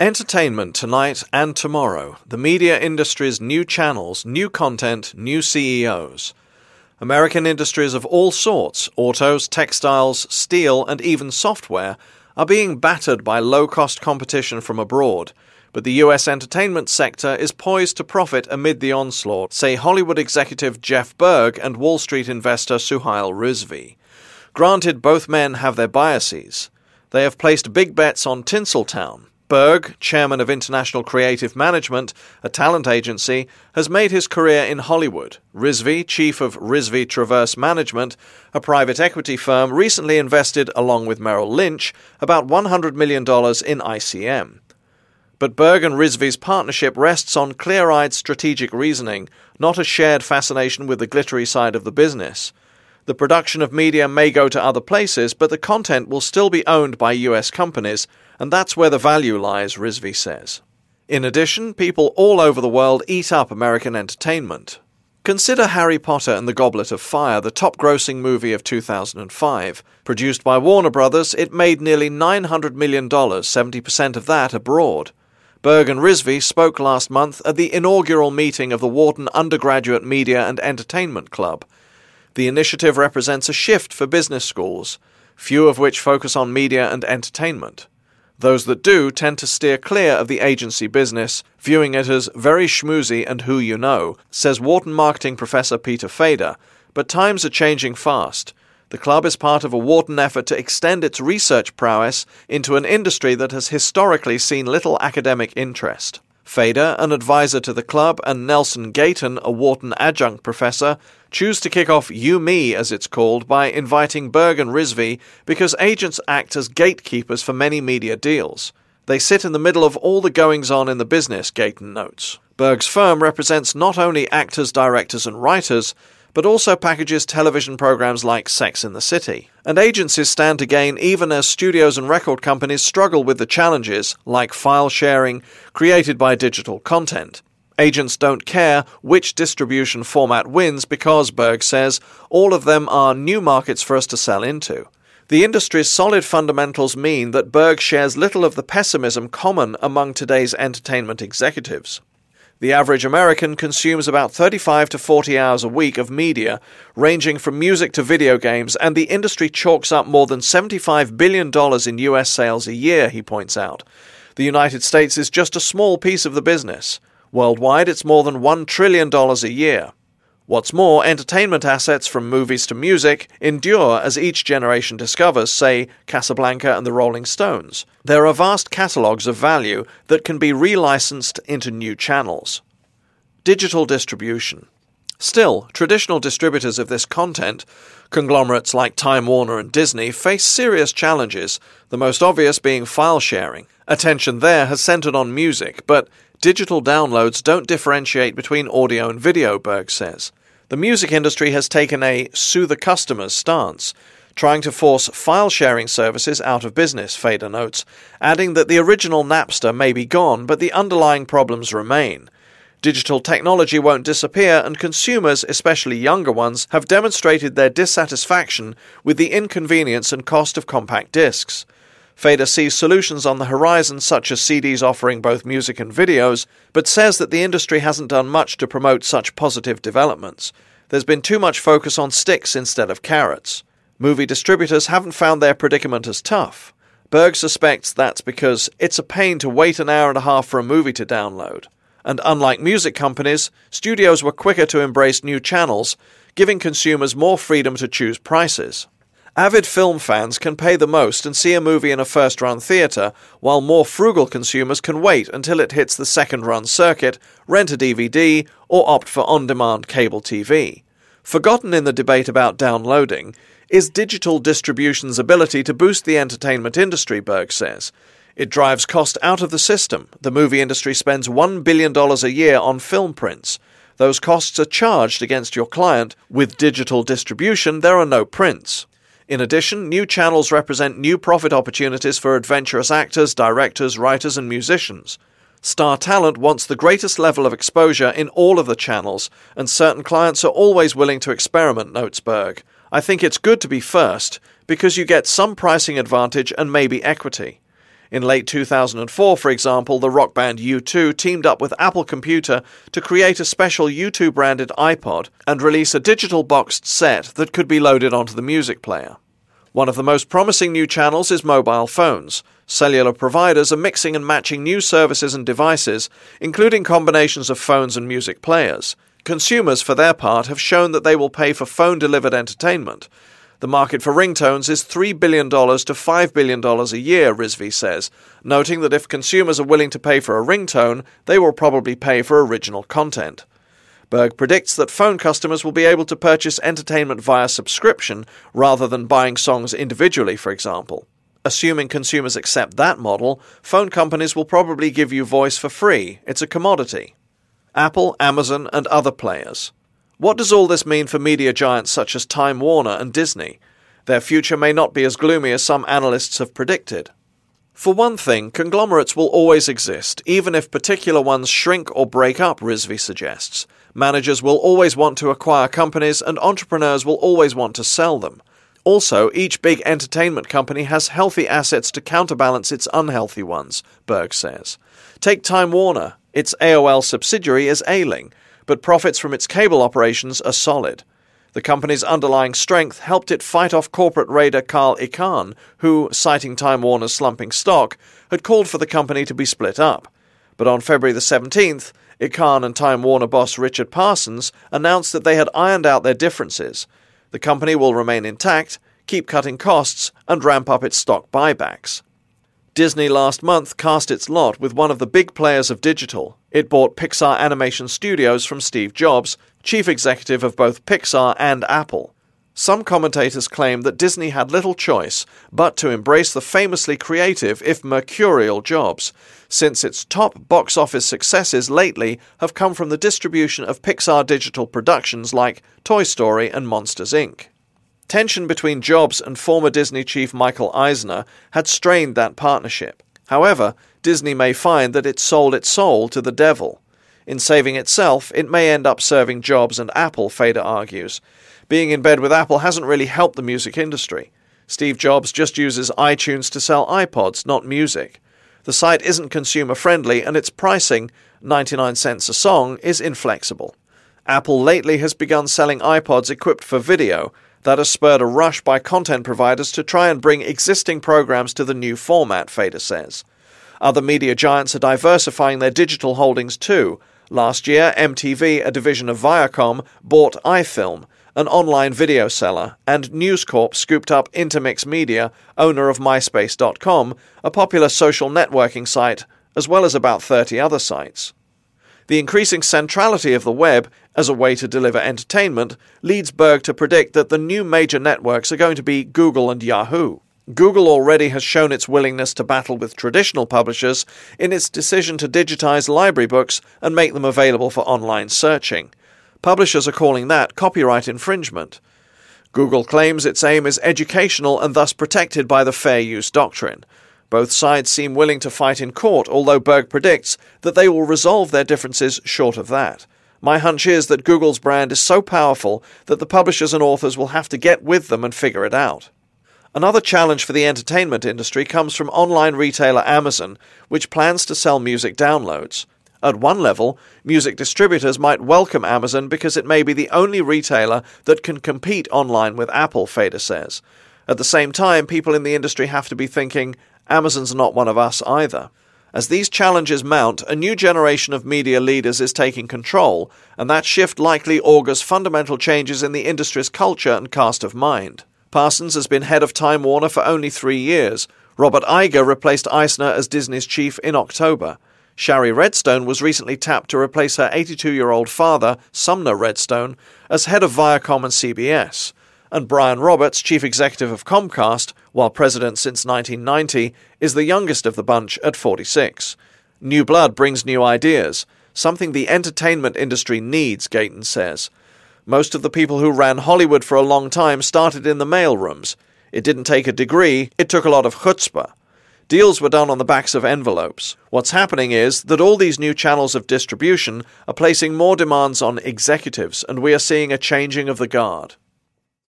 Entertainment tonight and tomorrow. The media industry's new channels, new content, new CEOs. American industries of all sorts autos, textiles, steel, and even software are being battered by low cost competition from abroad. But the US entertainment sector is poised to profit amid the onslaught, say Hollywood executive Jeff Berg and Wall Street investor Suhail Rizvi. Granted, both men have their biases. They have placed big bets on Tinseltown. Berg, chairman of International Creative Management, a talent agency, has made his career in Hollywood. Rizvi, chief of Rizvi Traverse Management, a private equity firm, recently invested, along with Merrill Lynch, about $100 million in ICM. But Berg and Rizvi's partnership rests on clear eyed strategic reasoning, not a shared fascination with the glittery side of the business. The production of media may go to other places, but the content will still be owned by US companies, and that's where the value lies, Rizvi says. In addition, people all over the world eat up American entertainment. Consider Harry Potter and the Goblet of Fire, the top grossing movie of 2005. Produced by Warner Brothers, it made nearly $900 million, 70% of that abroad. Berg and Rizvi spoke last month at the inaugural meeting of the Wharton Undergraduate Media and Entertainment Club. The initiative represents a shift for business schools, few of which focus on media and entertainment. Those that do tend to steer clear of the agency business, viewing it as very schmoozy and who you know, says Wharton marketing professor Peter Fader. But times are changing fast. The club is part of a Wharton effort to extend its research prowess into an industry that has historically seen little academic interest. Fader, an advisor to the club, and Nelson Gayton, a Wharton adjunct professor, choose to kick off You Me, as it's called, by inviting Berg and Rizvi because agents act as gatekeepers for many media deals. They sit in the middle of all the goings on in the business, Gayton notes. Berg's firm represents not only actors, directors, and writers, but also packages television programs like Sex in the City. And agencies stand to gain even as studios and record companies struggle with the challenges, like file sharing, created by digital content. Agents don't care which distribution format wins because, Berg says, all of them are new markets for us to sell into. The industry's solid fundamentals mean that Berg shares little of the pessimism common among today's entertainment executives. The average American consumes about 35 to 40 hours a week of media, ranging from music to video games, and the industry chalks up more than $75 billion in US sales a year, he points out. The United States is just a small piece of the business. Worldwide, it's more than $1 trillion a year. What's more, entertainment assets from movies to music endure as each generation discovers, say, Casablanca and the Rolling Stones. There are vast catalogues of value that can be relicensed into new channels. Digital distribution. Still, traditional distributors of this content, conglomerates like Time Warner and Disney, face serious challenges, the most obvious being file sharing. Attention there has centered on music, but digital downloads don't differentiate between audio and video, Berg says. The music industry has taken a sue the customers stance, trying to force file sharing services out of business, Fader notes, adding that the original Napster may be gone, but the underlying problems remain. Digital technology won't disappear, and consumers, especially younger ones, have demonstrated their dissatisfaction with the inconvenience and cost of compact discs. Fader sees solutions on the horizon, such as CDs offering both music and videos, but says that the industry hasn't done much to promote such positive developments. There's been too much focus on sticks instead of carrots. Movie distributors haven't found their predicament as tough. Berg suspects that's because it's a pain to wait an hour and a half for a movie to download. And unlike music companies, studios were quicker to embrace new channels, giving consumers more freedom to choose prices. Avid film fans can pay the most and see a movie in a first run theatre, while more frugal consumers can wait until it hits the second run circuit, rent a DVD, or opt for on demand cable TV. Forgotten in the debate about downloading is digital distribution's ability to boost the entertainment industry, Berg says. It drives cost out of the system. The movie industry spends $1 billion a year on film prints. Those costs are charged against your client. With digital distribution, there are no prints. In addition, new channels represent new profit opportunities for adventurous actors, directors, writers, and musicians. Star talent wants the greatest level of exposure in all of the channels, and certain clients are always willing to experiment, notes Berg. I think it's good to be first, because you get some pricing advantage and maybe equity. In late 2004, for example, the rock band U2 teamed up with Apple Computer to create a special U2 branded iPod and release a digital boxed set that could be loaded onto the music player. One of the most promising new channels is mobile phones. Cellular providers are mixing and matching new services and devices, including combinations of phones and music players. Consumers, for their part, have shown that they will pay for phone delivered entertainment. The market for ringtones is $3 billion to $5 billion a year, Rizvi says, noting that if consumers are willing to pay for a ringtone, they will probably pay for original content. Berg predicts that phone customers will be able to purchase entertainment via subscription rather than buying songs individually, for example. Assuming consumers accept that model, phone companies will probably give you voice for free. It's a commodity. Apple, Amazon, and other players. What does all this mean for media giants such as Time Warner and Disney? Their future may not be as gloomy as some analysts have predicted. For one thing, conglomerates will always exist, even if particular ones shrink or break up, Rizvi suggests. Managers will always want to acquire companies, and entrepreneurs will always want to sell them. Also, each big entertainment company has healthy assets to counterbalance its unhealthy ones, Berg says. Take Time Warner. Its AOL subsidiary is ailing but profits from its cable operations are solid. The company's underlying strength helped it fight off corporate raider Carl Icahn, who, citing Time Warner's slumping stock, had called for the company to be split up. But on February the 17th, Icahn and Time Warner boss Richard Parsons announced that they had ironed out their differences. The company will remain intact, keep cutting costs, and ramp up its stock buybacks. Disney last month cast its lot with one of the big players of digital. It bought Pixar Animation Studios from Steve Jobs, chief executive of both Pixar and Apple. Some commentators claim that Disney had little choice but to embrace the famously creative, if mercurial, Jobs, since its top box office successes lately have come from the distribution of Pixar digital productions like Toy Story and Monsters, Inc. Tension between Jobs and former Disney chief Michael Eisner had strained that partnership. However, Disney may find that it sold its soul to the devil. In saving itself, it may end up serving Jobs and Apple, Fader argues. Being in bed with Apple hasn't really helped the music industry. Steve Jobs just uses iTunes to sell iPods, not music. The site isn't consumer friendly, and its pricing, 99 cents a song, is inflexible. Apple lately has begun selling iPods equipped for video, that has spurred a rush by content providers to try and bring existing programs to the new format, Fader says. Other media giants are diversifying their digital holdings too. Last year, MTV, a division of Viacom, bought iFilm, an online video seller, and News Corp scooped up Intermix Media, owner of MySpace.com, a popular social networking site, as well as about 30 other sites. The increasing centrality of the web as a way to deliver entertainment leads Berg to predict that the new major networks are going to be Google and Yahoo. Google already has shown its willingness to battle with traditional publishers in its decision to digitize library books and make them available for online searching. Publishers are calling that copyright infringement. Google claims its aim is educational and thus protected by the fair use doctrine. Both sides seem willing to fight in court, although Berg predicts that they will resolve their differences short of that. My hunch is that Google's brand is so powerful that the publishers and authors will have to get with them and figure it out. Another challenge for the entertainment industry comes from online retailer Amazon, which plans to sell music downloads. At one level, music distributors might welcome Amazon because it may be the only retailer that can compete online with Apple, Fader says. At the same time, people in the industry have to be thinking, Amazon's not one of us either. As these challenges mount, a new generation of media leaders is taking control, and that shift likely augurs fundamental changes in the industry's culture and cast of mind. Parsons has been head of Time Warner for only three years. Robert Iger replaced Eisner as Disney's chief in October. Shari Redstone was recently tapped to replace her 82 year old father, Sumner Redstone, as head of Viacom and CBS and Brian Roberts, chief executive of Comcast, while president since 1990, is the youngest of the bunch at 46. New blood brings new ideas, something the entertainment industry needs, Gayton says. Most of the people who ran Hollywood for a long time started in the mailrooms. It didn't take a degree, it took a lot of chutzpah. Deals were done on the backs of envelopes. What's happening is that all these new channels of distribution are placing more demands on executives, and we are seeing a changing of the guard.